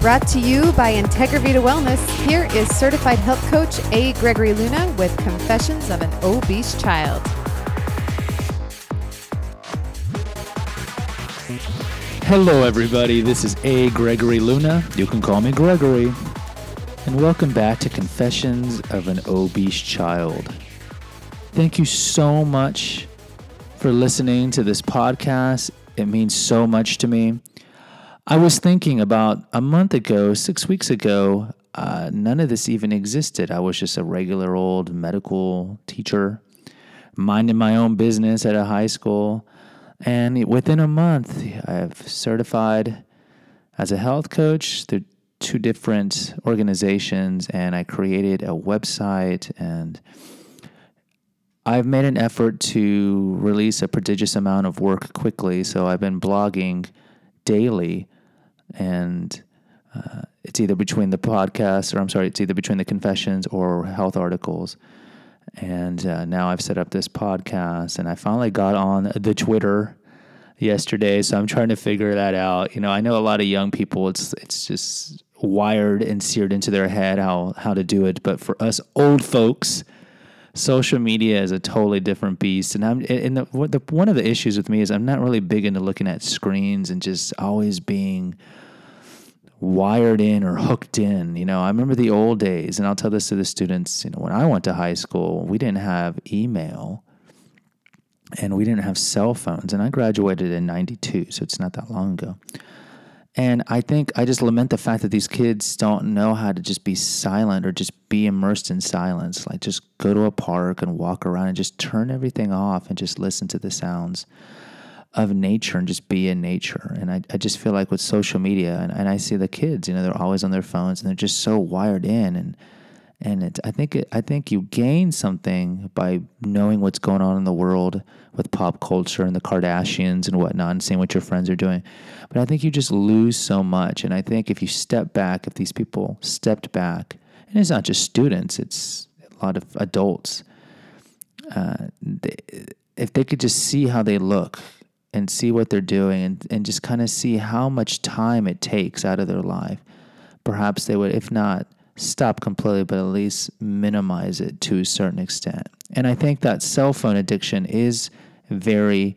Brought to you by Integravita Wellness, here is certified health coach A. Gregory Luna with Confessions of an Obese Child. Hello, everybody. This is A. Gregory Luna. You can call me Gregory. And welcome back to Confessions of an Obese Child. Thank you so much for listening to this podcast. It means so much to me. I was thinking about a month ago, six weeks ago, uh, none of this even existed. I was just a regular old medical teacher, minding my own business at a high school. And within a month, I've certified as a health coach through two different organizations, and I created a website and I've made an effort to release a prodigious amount of work quickly. So I've been blogging daily and uh, it's either between the podcasts, or I'm sorry, it's either between the confessions or health articles. And uh, now I've set up this podcast, and I finally got on the Twitter yesterday, so I'm trying to figure that out. You know, I know a lot of young people, it's it's just wired and seared into their head how how to do it, but for us old folks, social media is a totally different beast. And I'm and the, the one of the issues with me is I'm not really big into looking at screens and just always being wired in or hooked in. You know, I remember the old days, and I'll tell this to the students. You know, when I went to high school, we didn't have email and we didn't have cell phones. And I graduated in 92, so it's not that long ago. And I think I just lament the fact that these kids don't know how to just be silent or just be immersed in silence. Like just go to a park and walk around and just turn everything off and just listen to the sounds of nature and just be in nature. And I, I just feel like with social media and, and I see the kids, you know, they're always on their phones and they're just so wired in and and it, I think it, I think you gain something by knowing what's going on in the world with pop culture and the Kardashians and whatnot, and seeing what your friends are doing. But I think you just lose so much. And I think if you step back, if these people stepped back, and it's not just students; it's a lot of adults. Uh, they, if they could just see how they look and see what they're doing and, and just kind of see how much time it takes out of their life, perhaps they would, if not stop completely, but at least minimize it to a certain extent. And I think that cell phone addiction is very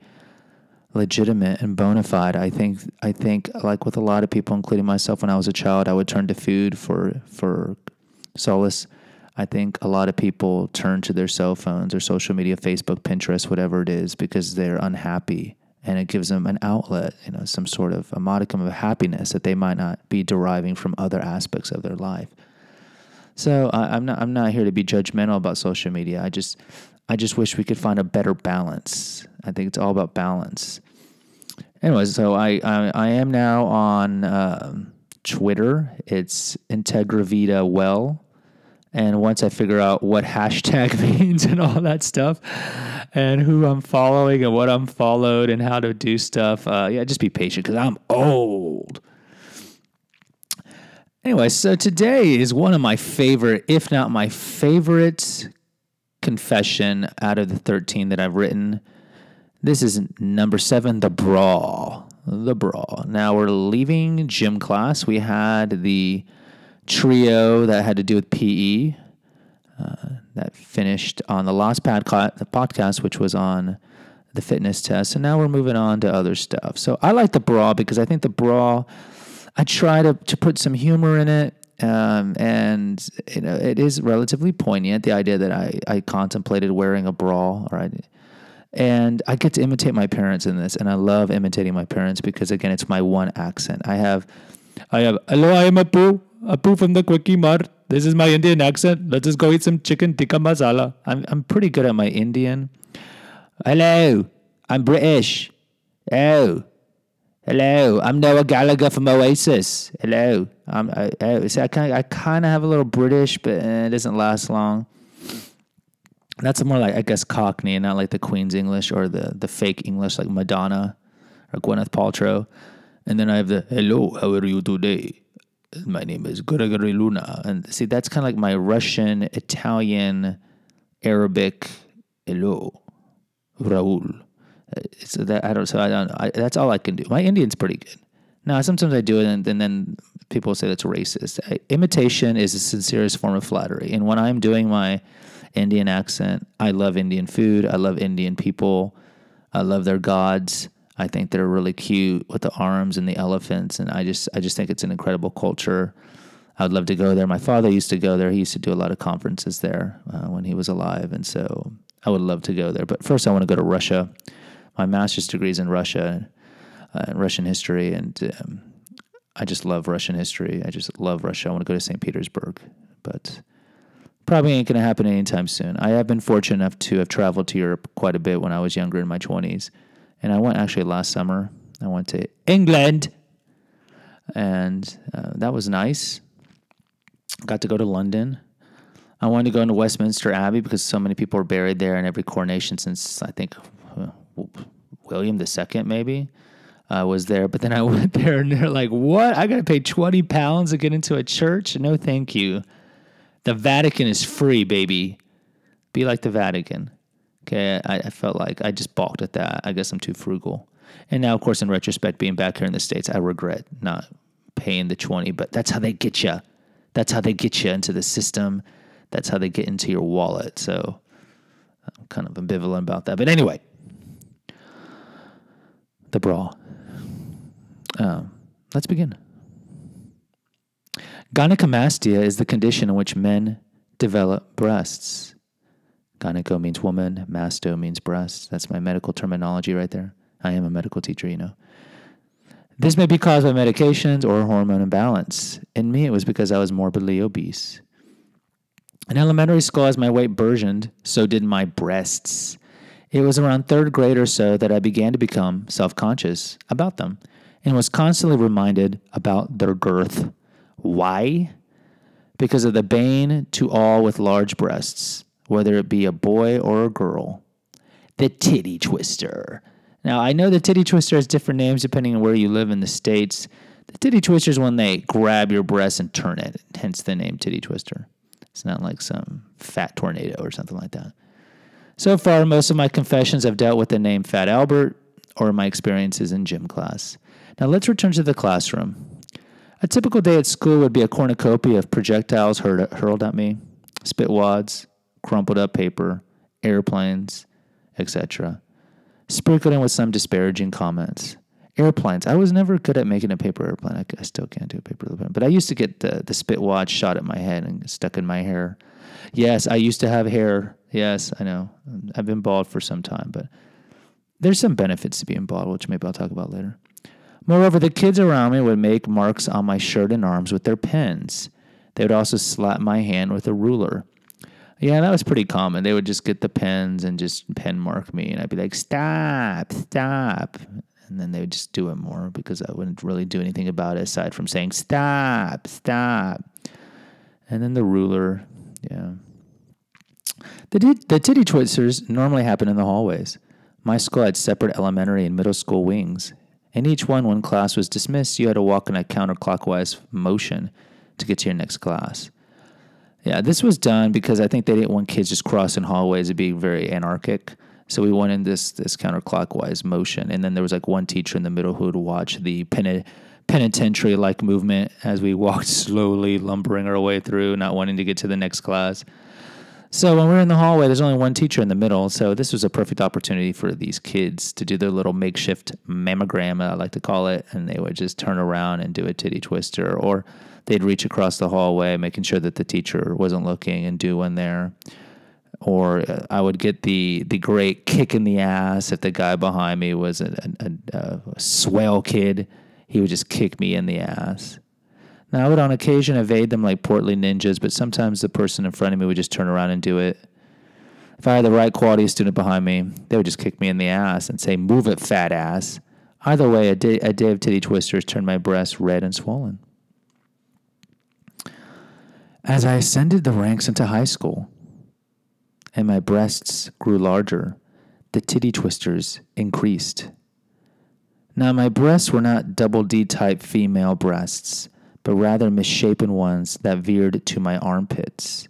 legitimate and bona fide. I think I think like with a lot of people, including myself, when I was a child, I would turn to food for for solace. I think a lot of people turn to their cell phones or social media, Facebook, Pinterest, whatever it is, because they're unhappy and it gives them an outlet, you know, some sort of a modicum of happiness that they might not be deriving from other aspects of their life. So I, am not I'm not here to be judgmental about social media. I just I just wish we could find a better balance. I think it's all about balance. Anyways, so I I, I am now on um, Twitter. It's Integravita Well, and once I figure out what hashtag means and all that stuff, and who I'm following and what I'm followed and how to do stuff. Uh, yeah, just be patient because I'm old. Anyway, so today is one of my favorite, if not my favorite, confession out of the 13 that I've written. This is number seven, the brawl. The brawl. Now we're leaving gym class. We had the trio that had to do with PE. Uh, that finished on the last pod the podcast, which was on the fitness test. And now we're moving on to other stuff. So I like the brawl because I think the brawl, I try to, to put some humor in it. Um, and you know, it is relatively poignant. The idea that I, I contemplated wearing a brawl, right? And I get to imitate my parents in this, and I love imitating my parents because again, it's my one accent. I have, I have. Hello, I am Apu. Apu from the Kwik-E-Mart. This is my Indian accent. Let's just go eat some chicken tikka masala. I'm I'm pretty good at my Indian. Hello, I'm British. Oh, hello, I'm Noel Gallagher from Oasis. Hello, I'm I, I, see, I kind of have a little British, but eh, it doesn't last long. That's more like I guess Cockney, not like the Queen's English or the the fake English like Madonna or Gwyneth Paltrow. And then I have the hello, how are you today? my name is Gregory Luna. And see, that's kind of like my Russian, Italian, Arabic, hello, Raul. Uh, so that I don't. So I don't. I, that's all I can do. My Indian's pretty good. Now, sometimes I do it, and, and then people say that's racist. I, imitation is the sincerest form of flattery. And when I'm doing my Indian accent, I love Indian food. I love Indian people. I love their gods. I think they're really cute with the arms and the elephants, and I just I just think it's an incredible culture. I would love to go there. My father used to go there. He used to do a lot of conferences there uh, when he was alive, and so I would love to go there. But first, I want to go to Russia. My master's degree is in Russia, uh, in Russian history, and um, I just love Russian history. I just love Russia. I want to go to St. Petersburg, but probably ain't going to happen anytime soon. I have been fortunate enough to have traveled to Europe quite a bit when I was younger in my 20s. And I went actually last summer. I went to England, and uh, that was nice. Got to go to London. I wanted to go into Westminster Abbey because so many people are buried there in every coronation since I think uh, William II, maybe. Uh, was there, but then I went there and they're like, "What? I got to pay twenty pounds to get into a church? No, thank you. The Vatican is free, baby. Be like the Vatican." Okay, I, I felt like I just balked at that. I guess I'm too frugal. And now, of course, in retrospect, being back here in the States, I regret not paying the 20, but that's how they get you. That's how they get you into the system. That's how they get into your wallet. So I'm kind of ambivalent about that. But anyway, the bra. Um, let's begin. Gynecomastia is the condition in which men develop breasts. Gyneco means woman, masto means breast. That's my medical terminology right there. I am a medical teacher, you know. This may be caused by medications or hormone imbalance. In me, it was because I was morbidly obese. In elementary school, as my weight burgeoned, so did my breasts. It was around third grade or so that I began to become self conscious about them and was constantly reminded about their girth. Why? Because of the bane to all with large breasts whether it be a boy or a girl. The titty twister. Now, I know the titty twister has different names depending on where you live in the States. The titty twister is when they grab your breast and turn it, hence the name titty twister. It's not like some fat tornado or something like that. So far, most of my confessions have dealt with the name Fat Albert or my experiences in gym class. Now, let's return to the classroom. A typical day at school would be a cornucopia of projectiles hurled at me, spit wads, crumpled up paper, airplanes, etc. Sprinkled in with some disparaging comments. Airplanes. I was never good at making a paper airplane. I, I still can't do a paper airplane. But I used to get the, the spit wad shot at my head and stuck in my hair. Yes, I used to have hair. Yes, I know. I've been bald for some time, but there's some benefits to being bald, which maybe I'll talk about later. Moreover, the kids around me would make marks on my shirt and arms with their pens. They would also slap my hand with a ruler. Yeah, that was pretty common. They would just get the pens and just pen mark me, and I'd be like, "Stop, stop," and then they would just do it more because I wouldn't really do anything about it aside from saying "Stop, stop," and then the ruler. Yeah, the the titty twisters normally happen in the hallways. My school had separate elementary and middle school wings. In each one, when class was dismissed, you had to walk in a counterclockwise motion to get to your next class. Yeah, this was done because I think they didn't want kids just crossing hallways to be very anarchic. So we went in this this counterclockwise motion, and then there was like one teacher in the middle who would watch the pen- penitentiary like movement as we walked slowly, lumbering our way through, not wanting to get to the next class. So when we are in the hallway, there's only one teacher in the middle. So this was a perfect opportunity for these kids to do their little makeshift mammogram, I like to call it, and they would just turn around and do a titty twister or they'd reach across the hallway, making sure that the teacher wasn't looking and do one there. Or uh, I would get the the great kick in the ass if the guy behind me was a, a, a, a swell kid. He would just kick me in the ass. Now I would on occasion evade them like portly ninjas, but sometimes the person in front of me would just turn around and do it. If I had the right quality student behind me, they would just kick me in the ass and say, "Move it, fat ass." Either way, a day, a day of titty twisters turned my breasts red and swollen. As I ascended the ranks into high school and my breasts grew larger, the titty twisters increased. Now, my breasts were not double D type female breasts, but rather misshapen ones that veered to my armpits.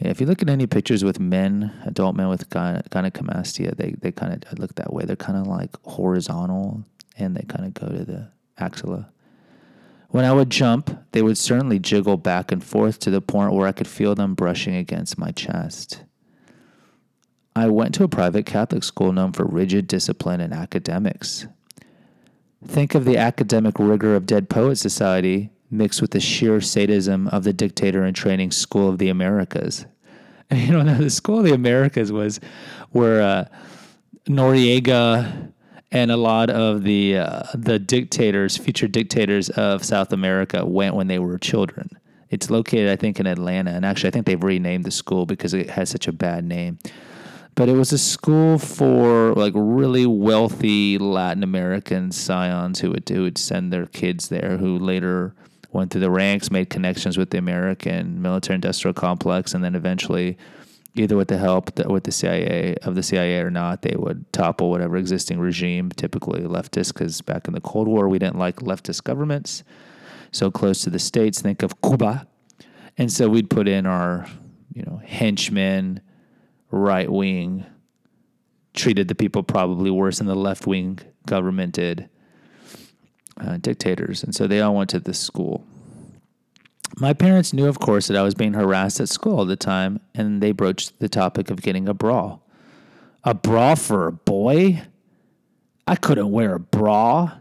Yeah, if you look at any pictures with men, adult men with gynecomastia, they, they kind of look that way. They're kind of like horizontal and they kind of go to the axilla. When I would jump, they would certainly jiggle back and forth to the point where I could feel them brushing against my chest. I went to a private Catholic school known for rigid discipline and academics. Think of the academic rigor of Dead Poet Society mixed with the sheer sadism of the dictator in training School of the Americas. And you know, the School of the Americas was where uh, Noriega and a lot of the uh, the dictators, future dictators of South America, went when they were children. It's located, I think, in Atlanta, and actually, I think they've renamed the school because it has such a bad name. But it was a school for like really wealthy Latin American scions who would who would send their kids there, who later went through the ranks, made connections with the American military-industrial complex, and then eventually either with the help with the CIA of the CIA or not, they would topple whatever existing regime, typically leftist, because back in the Cold War we didn't like leftist governments so close to the states. Think of Cuba, and so we'd put in our you know henchmen, right wing, treated the people probably worse than the left wing government did. Uh, dictators, and so they all went to this school. My parents knew, of course, that I was being harassed at school all the time, and they broached the topic of getting a bra. A bra for a boy? I couldn't wear a bra.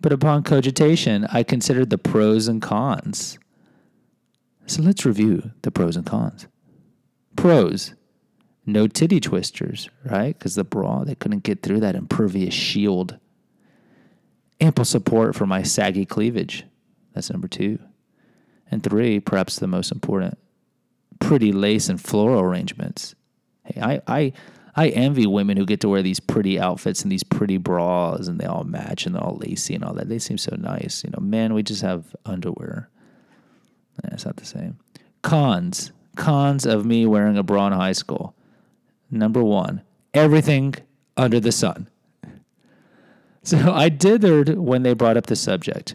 But upon cogitation, I considered the pros and cons. So let's review the pros and cons. Pros no titty twisters, right? Because the bra, they couldn't get through that impervious shield. Ample support for my saggy cleavage. That's number two. And three, perhaps the most important, pretty lace and floral arrangements. Hey, I, I, I envy women who get to wear these pretty outfits and these pretty bras and they all match and they're all lacy and all that. They seem so nice. You know, man, we just have underwear. Yeah, it's not the same. Cons. Cons of me wearing a bra in high school. Number one, everything under the sun. So I dithered when they brought up the subject.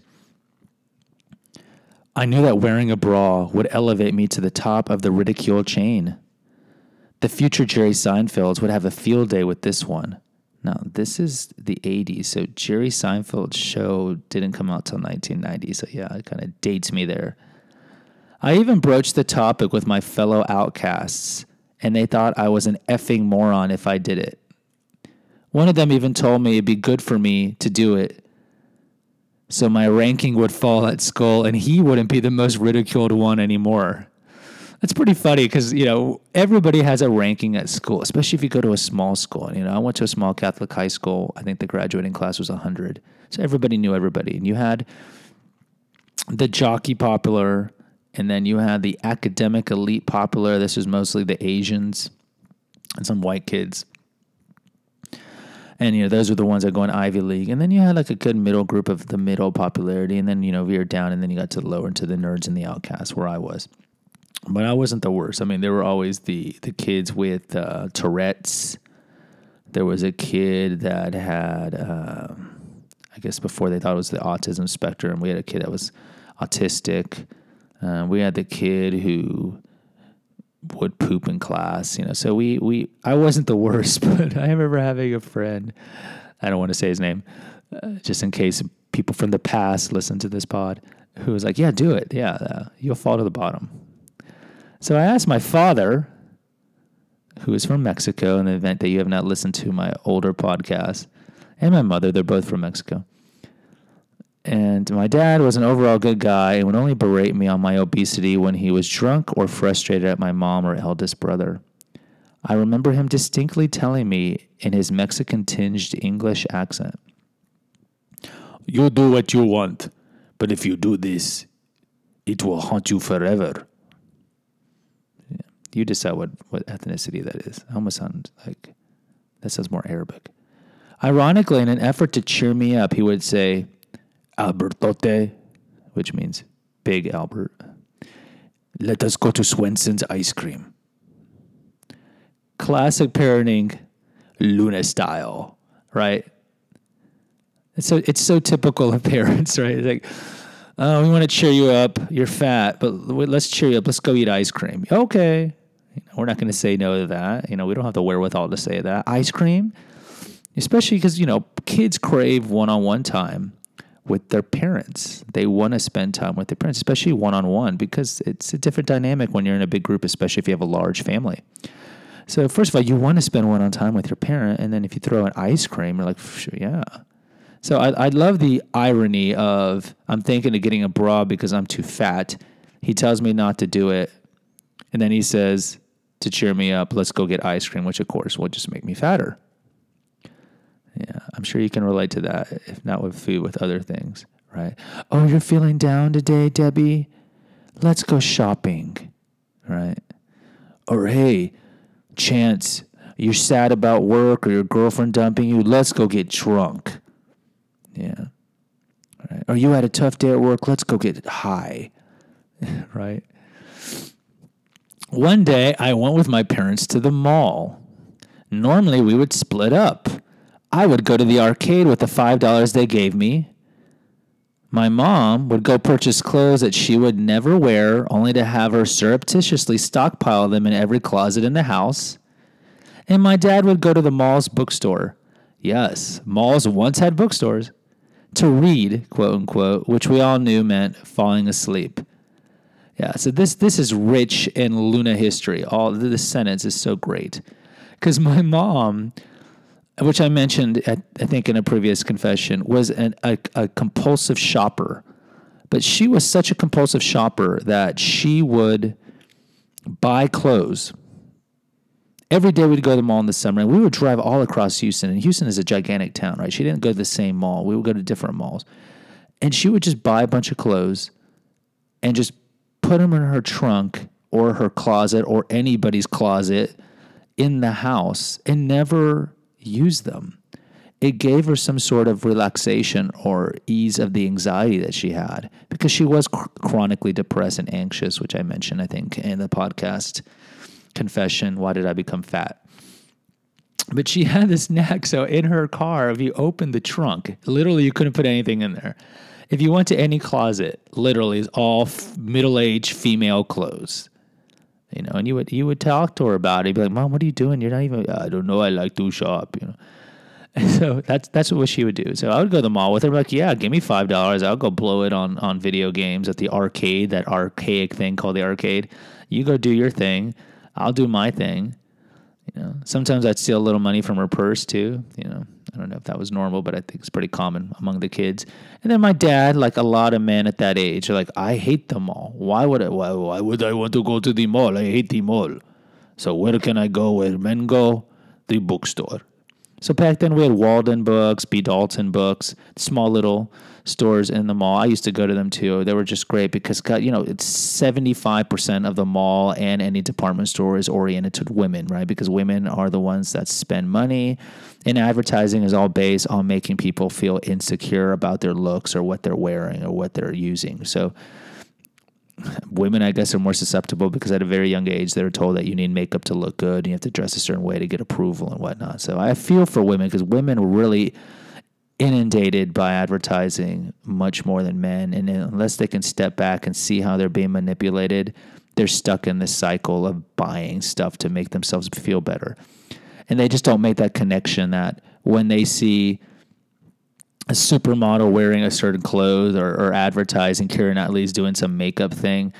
I knew that wearing a bra would elevate me to the top of the ridicule chain. The future Jerry Seinfelds would have a field day with this one. Now, this is the 80s, so Jerry Seinfeld's show didn't come out till 1990, so yeah, it kind of dates me there. I even broached the topic with my fellow outcasts, and they thought I was an effing moron if I did it. One of them even told me it'd be good for me to do it so my ranking would fall at school and he wouldn't be the most ridiculed one anymore. That's pretty funny because, you know, everybody has a ranking at school, especially if you go to a small school. You know, I went to a small Catholic high school. I think the graduating class was 100. So everybody knew everybody. And you had the jockey popular, and then you had the academic elite popular. This was mostly the Asians and some white kids and you know those were the ones that go in Ivy League, and then you had like a good middle group of the middle popularity, and then you know veered down, and then you got to the lower into the nerds and the outcasts, where I was. But I wasn't the worst. I mean, there were always the the kids with uh, Tourette's. There was a kid that had, uh, I guess, before they thought it was the autism spectrum. We had a kid that was autistic. Uh, we had the kid who would poop in class, you know. So we we I wasn't the worst, but I remember having a friend. I don't want to say his name, uh, just in case people from the past listen to this pod, who was like, "Yeah, do it. Yeah, uh, you'll fall to the bottom." So I asked my father, who is from Mexico, in the event that you have not listened to my older podcast, and my mother, they're both from Mexico. And my dad was an overall good guy and would only berate me on my obesity when he was drunk or frustrated at my mom or eldest brother. I remember him distinctly telling me in his Mexican tinged English accent You do what you want, but if you do this, it will haunt you forever. Yeah. You decide what, what ethnicity that is. I almost sound like that sounds more Arabic. Ironically, in an effort to cheer me up, he would say, Albertote, which means Big Albert. Let us go to Swensen's ice cream. Classic parenting, Luna style, right? It's so it's so typical of parents, right? It's like, oh, we want to cheer you up. You're fat, but let's cheer you up. Let's go eat ice cream. Okay, we're not going to say no to that. You know, we don't have the wherewithal to say that. Ice cream. especially because you know kids crave one-on-one time with their parents. They want to spend time with their parents, especially one-on-one, because it's a different dynamic when you're in a big group, especially if you have a large family. So first of all, you want to spend one on time with your parent, and then if you throw an ice cream, you're like, yeah. So I, I love the irony of I'm thinking of getting a bra because I'm too fat. He tells me not to do it, and then he says to cheer me up, let's go get ice cream, which of course will just make me fatter. Yeah, I'm sure you can relate to that, if not with food, with other things, right? Oh, you're feeling down today, Debbie? Let's go shopping, right? Or hey, Chance, you're sad about work or your girlfriend dumping you. Let's go get drunk. Yeah. Right. Or you had a tough day at work. Let's go get high. right. One day I went with my parents to the mall. Normally we would split up. I would go to the arcade with the $5 they gave me. My mom would go purchase clothes that she would never wear, only to have her surreptitiously stockpile them in every closet in the house. And my dad would go to the mall's bookstore. Yes, malls once had bookstores. To read, quote unquote, which we all knew meant falling asleep. Yeah, so this this is rich in Luna history. All this sentence is so great. Because my mom which I mentioned, I think, in a previous confession, was an, a, a compulsive shopper. But she was such a compulsive shopper that she would buy clothes. Every day we'd go to the mall in the summer and we would drive all across Houston. And Houston is a gigantic town, right? She didn't go to the same mall. We would go to different malls. And she would just buy a bunch of clothes and just put them in her trunk or her closet or anybody's closet in the house and never use them. It gave her some sort of relaxation or ease of the anxiety that she had because she was cr- chronically depressed and anxious, which I mentioned, I think, in the podcast confession Why Did I Become Fat? But she had this knack. So in her car, if you opened the trunk, literally you couldn't put anything in there. If you went to any closet, literally it's all f- middle-aged female clothes you know, and you would you would talk to her about it. You'd be like, "Mom, what are you doing? You're not even." Uh, I don't know. I like to shop, you know. And so that's that's what she would do. So I would go to the mall with her, like, "Yeah, give me five dollars. I'll go blow it on on video games at the arcade, that archaic thing called the arcade. You go do your thing. I'll do my thing." You know, sometimes I'd steal a little money from her purse too. You know, I don't know if that was normal, but I think it's pretty common among the kids. And then my dad, like a lot of men at that age, are like, I hate the mall. Why would I? Why, why would I want to go to the mall? I hate the mall. So where can I go? Where men go? The bookstore. So back then we had Walden books, B. Dalton books, small little stores in the mall. I used to go to them too. They were just great because you know it's seventy five percent of the mall and any department store is oriented to women, right? Because women are the ones that spend money, and advertising is all based on making people feel insecure about their looks or what they're wearing or what they're using. So women, I guess, are more susceptible because at a very young age, they're told that you need makeup to look good and you have to dress a certain way to get approval and whatnot. So I feel for women because women are really inundated by advertising much more than men. And unless they can step back and see how they're being manipulated, they're stuck in this cycle of buying stuff to make themselves feel better. And they just don't make that connection that when they see a supermodel wearing a certain clothes or, or advertising Keira Knightley's doing some makeup thing,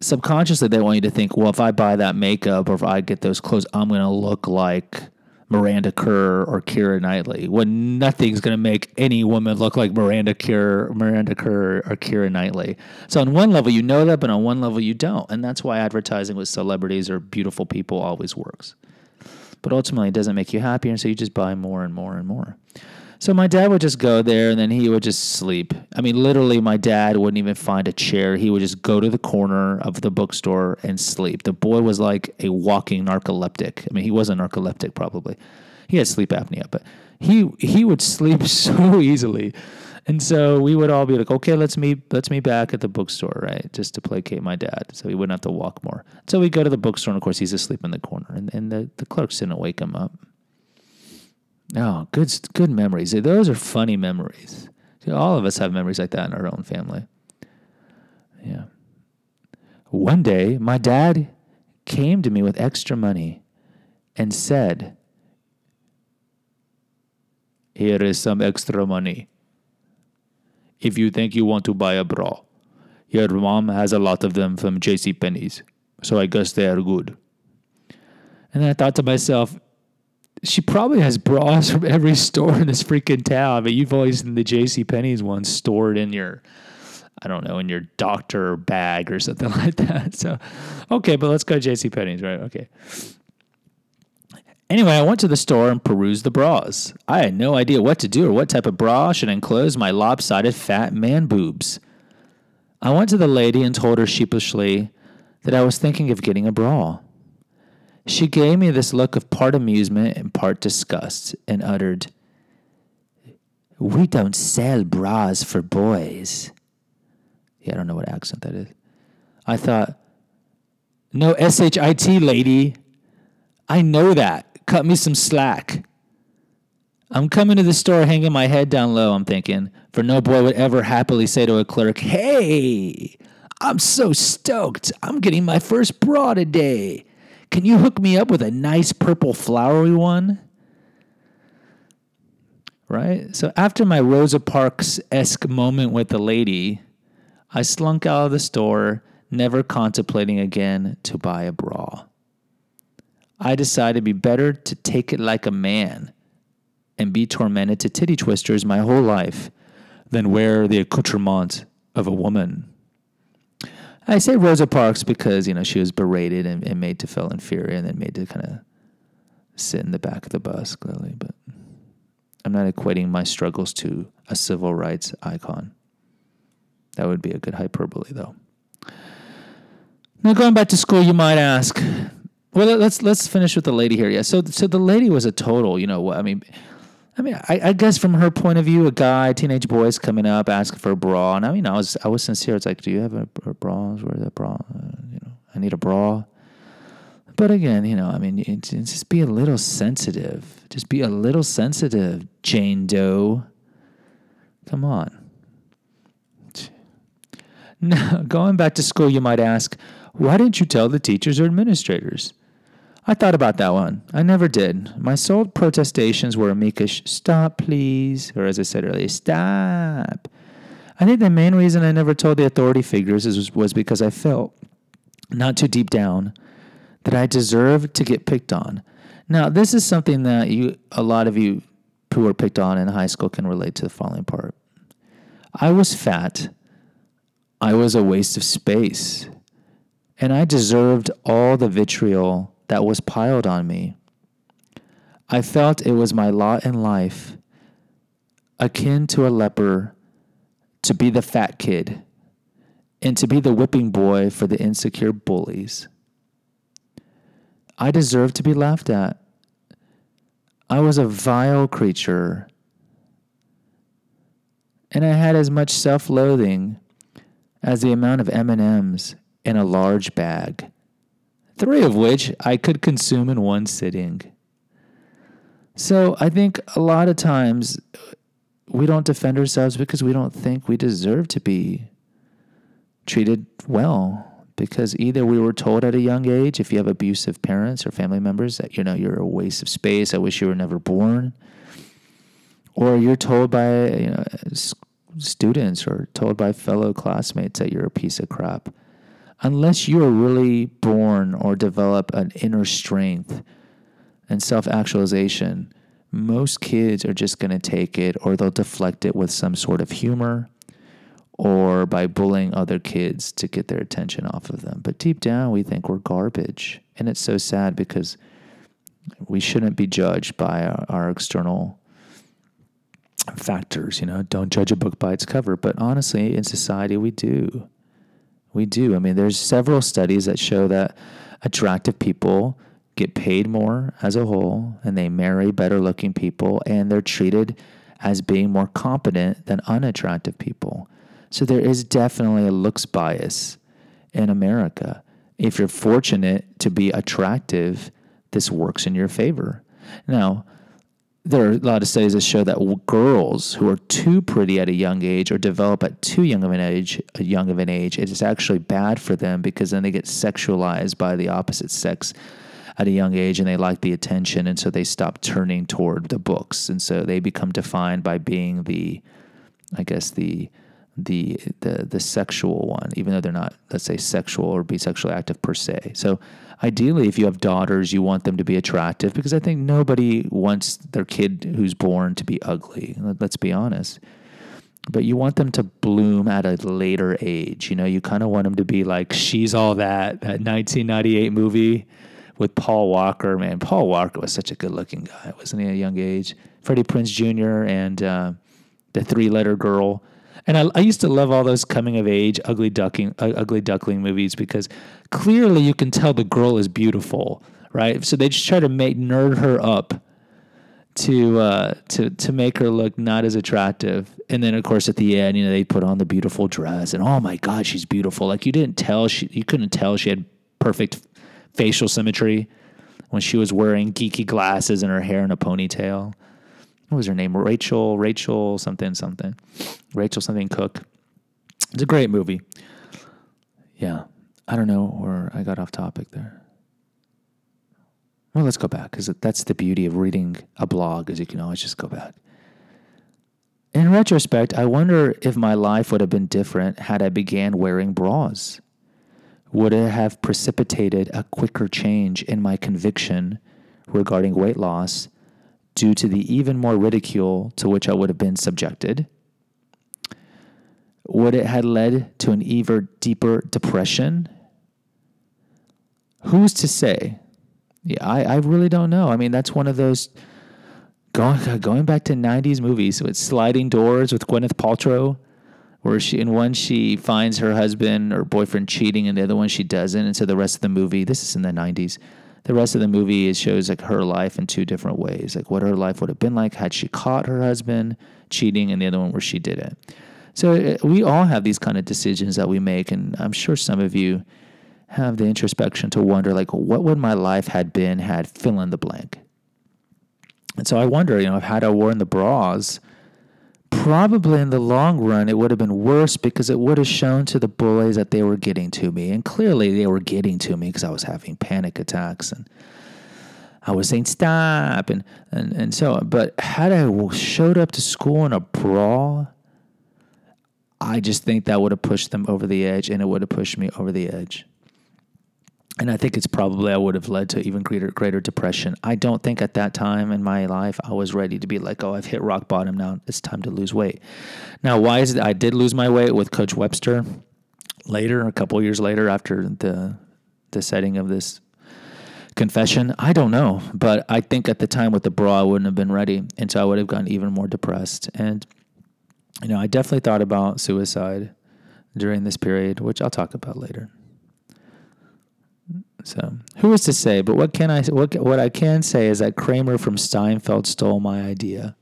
subconsciously they want you to think, well, if I buy that makeup or if I get those clothes, I'm going to look like Miranda Kerr or Keira Knightley. When nothing's going to make any woman look like Miranda Kerr, Miranda Kerr or Keira Knightley. So on one level you know that, but on one level you don't, and that's why advertising with celebrities or beautiful people always works. But ultimately, it doesn't make you happier, and so you just buy more and more and more. So my dad would just go there and then he would just sleep. I mean, literally, my dad wouldn't even find a chair. He would just go to the corner of the bookstore and sleep. The boy was like a walking narcoleptic. I mean, he was a narcoleptic probably. He had sleep apnea, but he he would sleep so easily. And so we would all be like, okay, let's meet let's meet back at the bookstore, right? Just to placate my dad. So he wouldn't have to walk more. So we go to the bookstore and of course he's asleep in the corner and, and the, the clerks didn't wake him up. Oh, good, good memories. Those are funny memories. All of us have memories like that in our own family. Yeah. One day, my dad came to me with extra money and said, Here is some extra money. If you think you want to buy a bra, your mom has a lot of them from J.C. Penney's, so I guess they are good. And I thought to myself, she probably has bras from every store in this freaking town. But you've always seen the J.C. Penney's ones stored in your, I don't know, in your doctor bag or something like that. So, okay, but let's go J.C. Penney's, right? Okay. Anyway, I went to the store and perused the bras. I had no idea what to do or what type of bra should enclose my lopsided fat man boobs. I went to the lady and told her sheepishly that I was thinking of getting a bra. She gave me this look of part amusement and part disgust and uttered, We don't sell bras for boys. Yeah, I don't know what accent that is. I thought, No SHIT, lady. I know that. Cut me some slack. I'm coming to the store hanging my head down low, I'm thinking, for no boy would ever happily say to a clerk, Hey, I'm so stoked. I'm getting my first bra today. Can you hook me up with a nice purple flowery one? Right? So after my Rosa Parks esque moment with the lady, I slunk out of the store, never contemplating again to buy a bra. I decided it'd be better to take it like a man and be tormented to titty twisters my whole life than wear the accoutrement of a woman. I say Rosa Parks because, you know, she was berated and, and made to feel inferior and then made to kind of sit in the back of the bus, clearly. But I'm not equating my struggles to a civil rights icon. That would be a good hyperbole, though. Now, going back to school, you might ask, well, let's let's finish with the lady here. Yeah. So so the lady was a total. You know, what I mean, I mean, I, I guess from her point of view, a guy, teenage boys coming up asking for a bra, and I mean, I was I was sincere. It's like, do you have a, a bra? Where's that bra? Uh, you know, I need a bra. But again, you know, I mean, it, it just be a little sensitive. Just be a little sensitive, Jane Doe. Come on. Now, going back to school, you might ask, why didn't you tell the teachers or administrators? I thought about that one. I never did. My sole protestations were a meekish, stop, please, or as I said earlier, stop. I think the main reason I never told the authority figures is, was because I felt, not too deep down, that I deserved to get picked on. Now, this is something that you, a lot of you who were picked on in high school can relate to the following part. I was fat. I was a waste of space. And I deserved all the vitriol that was piled on me. I felt it was my lot in life, akin to a leper, to be the fat kid and to be the whipping boy for the insecure bullies. I deserved to be laughed at. I was a vile creature, and I had as much self-loathing as the amount of M&Ms in a large bag three of which I could consume in one sitting. So I think a lot of times we don't defend ourselves because we don't think we deserve to be treated well. Because either we were told at a young age, if you have abusive parents or family members, that you know you're a waste of space. I wish you were never born. Or you're told by you know, students or told by fellow classmates that you're a piece of crap unless you are really born or develop an inner strength and self actualization, most kids are just going to take it or they'll deflect it with some sort of humor or by bullying other kids to get their attention off of them. But deep down, we think we're garbage. And it's so sad because we shouldn't be judged by our, our external factors. You know, don't judge a book by its cover. But honestly, in society, we do. We do. I mean, there's several studies that show that attractive people get paid more as a whole and they marry better looking people and they're treated as being more competent than unattractive people. So there is definitely a looks bias in America. If you're fortunate to be attractive, this works in your favor. Now, there are a lot of studies that show that girls who are too pretty at a young age or develop at too young of an age, a young of an age, it is actually bad for them because then they get sexualized by the opposite sex at a young age and they like the attention and so they stop turning toward the books. And so they become defined by being the I guess the the the the sexual one, even though they're not, let's say, sexual or be sexually active per se. So ideally, if you have daughters, you want them to be attractive because I think nobody wants their kid who's born to be ugly. Let's be honest. But you want them to bloom at a later age. You know, you kind of want them to be like she's all that that 1998 movie with Paul Walker. Man, Paul Walker was such a good-looking guy, wasn't he? At a young age, Freddie Prinze Jr. and uh, the Three-Letter Girl and I, I used to love all those coming of age ugly ducking uh, ugly duckling movies because clearly you can tell the girl is beautiful, right? So they just try to make nerd her up to uh, to to make her look not as attractive. And then of course at the end, you know, they put on the beautiful dress and oh my god, she's beautiful. Like you didn't tell she you couldn't tell she had perfect facial symmetry when she was wearing geeky glasses and her hair in a ponytail what was her name? Rachel, Rachel something something, Rachel something Cook. It's a great movie. Yeah, I don't know where I got off topic there. Well, let's go back because that's the beauty of reading a blog, is you can always just go back. In retrospect, I wonder if my life would have been different had I began wearing bras. Would it have precipitated a quicker change in my conviction regarding weight loss due to the even more ridicule to which I would have been subjected? Would it have led to an even deeper depression? Who's to say? Yeah, I, I really don't know. I mean, that's one of those going going back to '90s movies with sliding doors with Gwyneth Paltrow, where she in one she finds her husband or boyfriend cheating, and the other one she doesn't, and so the rest of the movie. This is in the '90s the rest of the movie shows like her life in two different ways. Like what her life would have been like had she caught her husband cheating and the other one where she didn't. So uh, we all have these kind of decisions that we make and i'm sure some of you have the introspection to wonder like what would my life had been had fill in the blank? And so i wonder you know I've had i worn the bras probably in the long run it would have been worse because it would have shown to the bullies that they were getting to me and clearly they were getting to me because i was having panic attacks and i was saying stop and, and, and so on. but had i showed up to school in a bra i just think that would have pushed them over the edge and it would have pushed me over the edge and I think it's probably I would have led to even greater greater depression. I don't think at that time in my life I was ready to be like, oh, I've hit rock bottom now. It's time to lose weight. Now, why is it I did lose my weight with Coach Webster later, a couple years later after the the setting of this confession? I don't know, but I think at the time with the bra I wouldn't have been ready, and so I would have gotten even more depressed. And you know, I definitely thought about suicide during this period, which I'll talk about later. So who is to say? But what can I? What what I can say is that Kramer from Seinfeld stole my idea.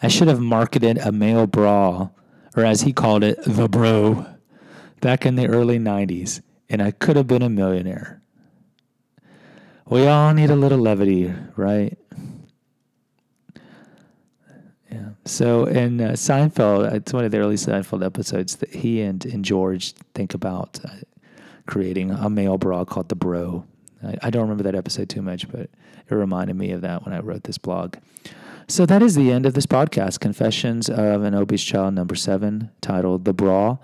I should have marketed a male bra, or as he called it, the bro, back in the early '90s, and I could have been a millionaire. We all need a little levity, right? Yeah. So in uh, Seinfeld, it's one of the early Seinfeld episodes that he and, and George think about. Creating a male bra called the Bro. I, I don't remember that episode too much, but it reminded me of that when I wrote this blog. So that is the end of this podcast, Confessions of an Obese Child, number seven, titled "The Bra."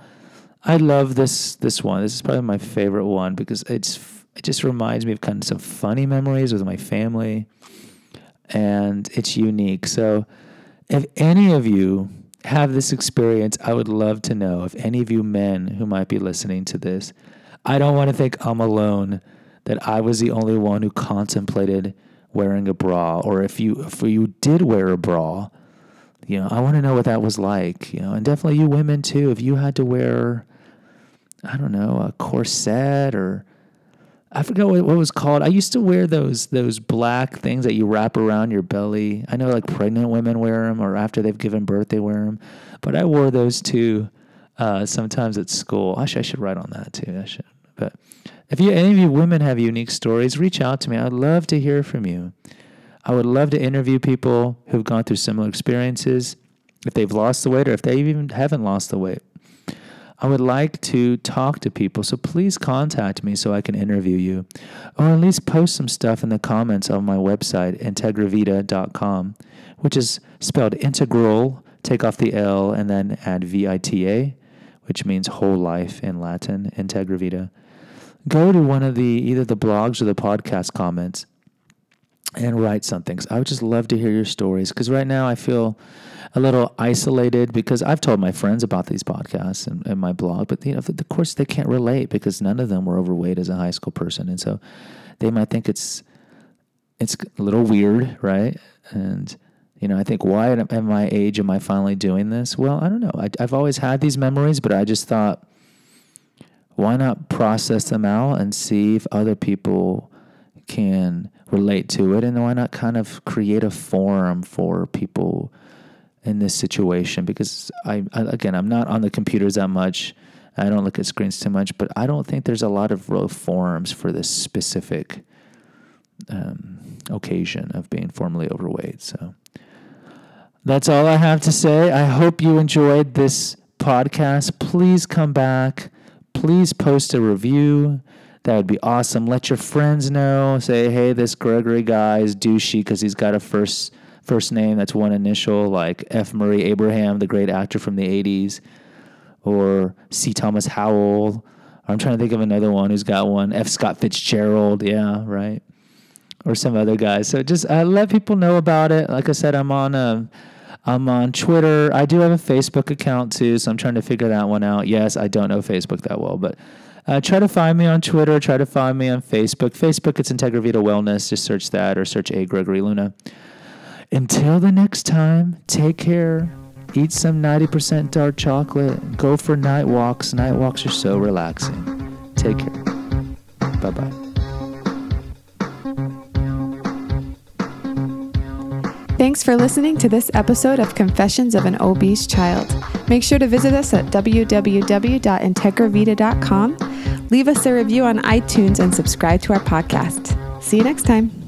I love this this one. This is probably my favorite one because it's it just reminds me of kind of some funny memories with my family, and it's unique. So, if any of you have this experience, I would love to know if any of you men who might be listening to this I don't want to think I'm alone that I was the only one who contemplated wearing a bra or if you if you did wear a bra you know I want to know what that was like you know and definitely you women too if you had to wear I don't know a corset or I forgot what, what was called I used to wear those those black things that you wrap around your belly I know like pregnant women wear them or after they've given birth they wear them but I wore those too uh, sometimes at school. Actually, I should write on that too. I should. But if you any of you women have unique stories, reach out to me. I'd love to hear from you. I would love to interview people who've gone through similar experiences, if they've lost the weight or if they even haven't lost the weight. I would like to talk to people, so please contact me so I can interview you, or at least post some stuff in the comments on my website, integravita.com, which is spelled integral, take off the L, and then add V I T A, which means whole life in Latin, Integravita. Go to one of the either the blogs or the podcast comments and write something. I would just love to hear your stories because right now I feel a little isolated because I've told my friends about these podcasts and, and my blog, but you know, of course they can't relate because none of them were overweight as a high school person, and so they might think it's it's a little weird, right? And you know, I think why at my age am I finally doing this? Well, I don't know. I, I've always had these memories, but I just thought, why not process them out and see if other people can relate to it, and why not kind of create a forum for people in this situation? Because I, I again, I'm not on the computers that much. I don't look at screens too much, but I don't think there's a lot of real forums for this specific um, occasion of being formally overweight. So that's all I have to say. I hope you enjoyed this podcast. Please come back. Please post a review. That would be awesome. Let your friends know. Say, hey, this Gregory guy is douchey because he's got a first first name that's one initial, like F. Murray Abraham, the great actor from the '80s, or C. Thomas Howell. I'm trying to think of another one who's got one. F. Scott Fitzgerald. Yeah, right. Or some other guys. So just uh, let people know about it. Like I said, I'm on. Uh, I'm on Twitter. I do have a Facebook account too, so I'm trying to figure that one out. Yes, I don't know Facebook that well, but uh, try to find me on Twitter. Try to find me on Facebook. Facebook, it's Integravita Wellness. Just search that or search A. Gregory Luna. Until the next time, take care. Eat some 90% dark chocolate. Go for night walks. Night walks are so relaxing. Take care. Bye bye. Thanks for listening to this episode of Confessions of an Obese Child. Make sure to visit us at www.integravita.com Leave us a review on iTunes and subscribe to our podcast. See you next time.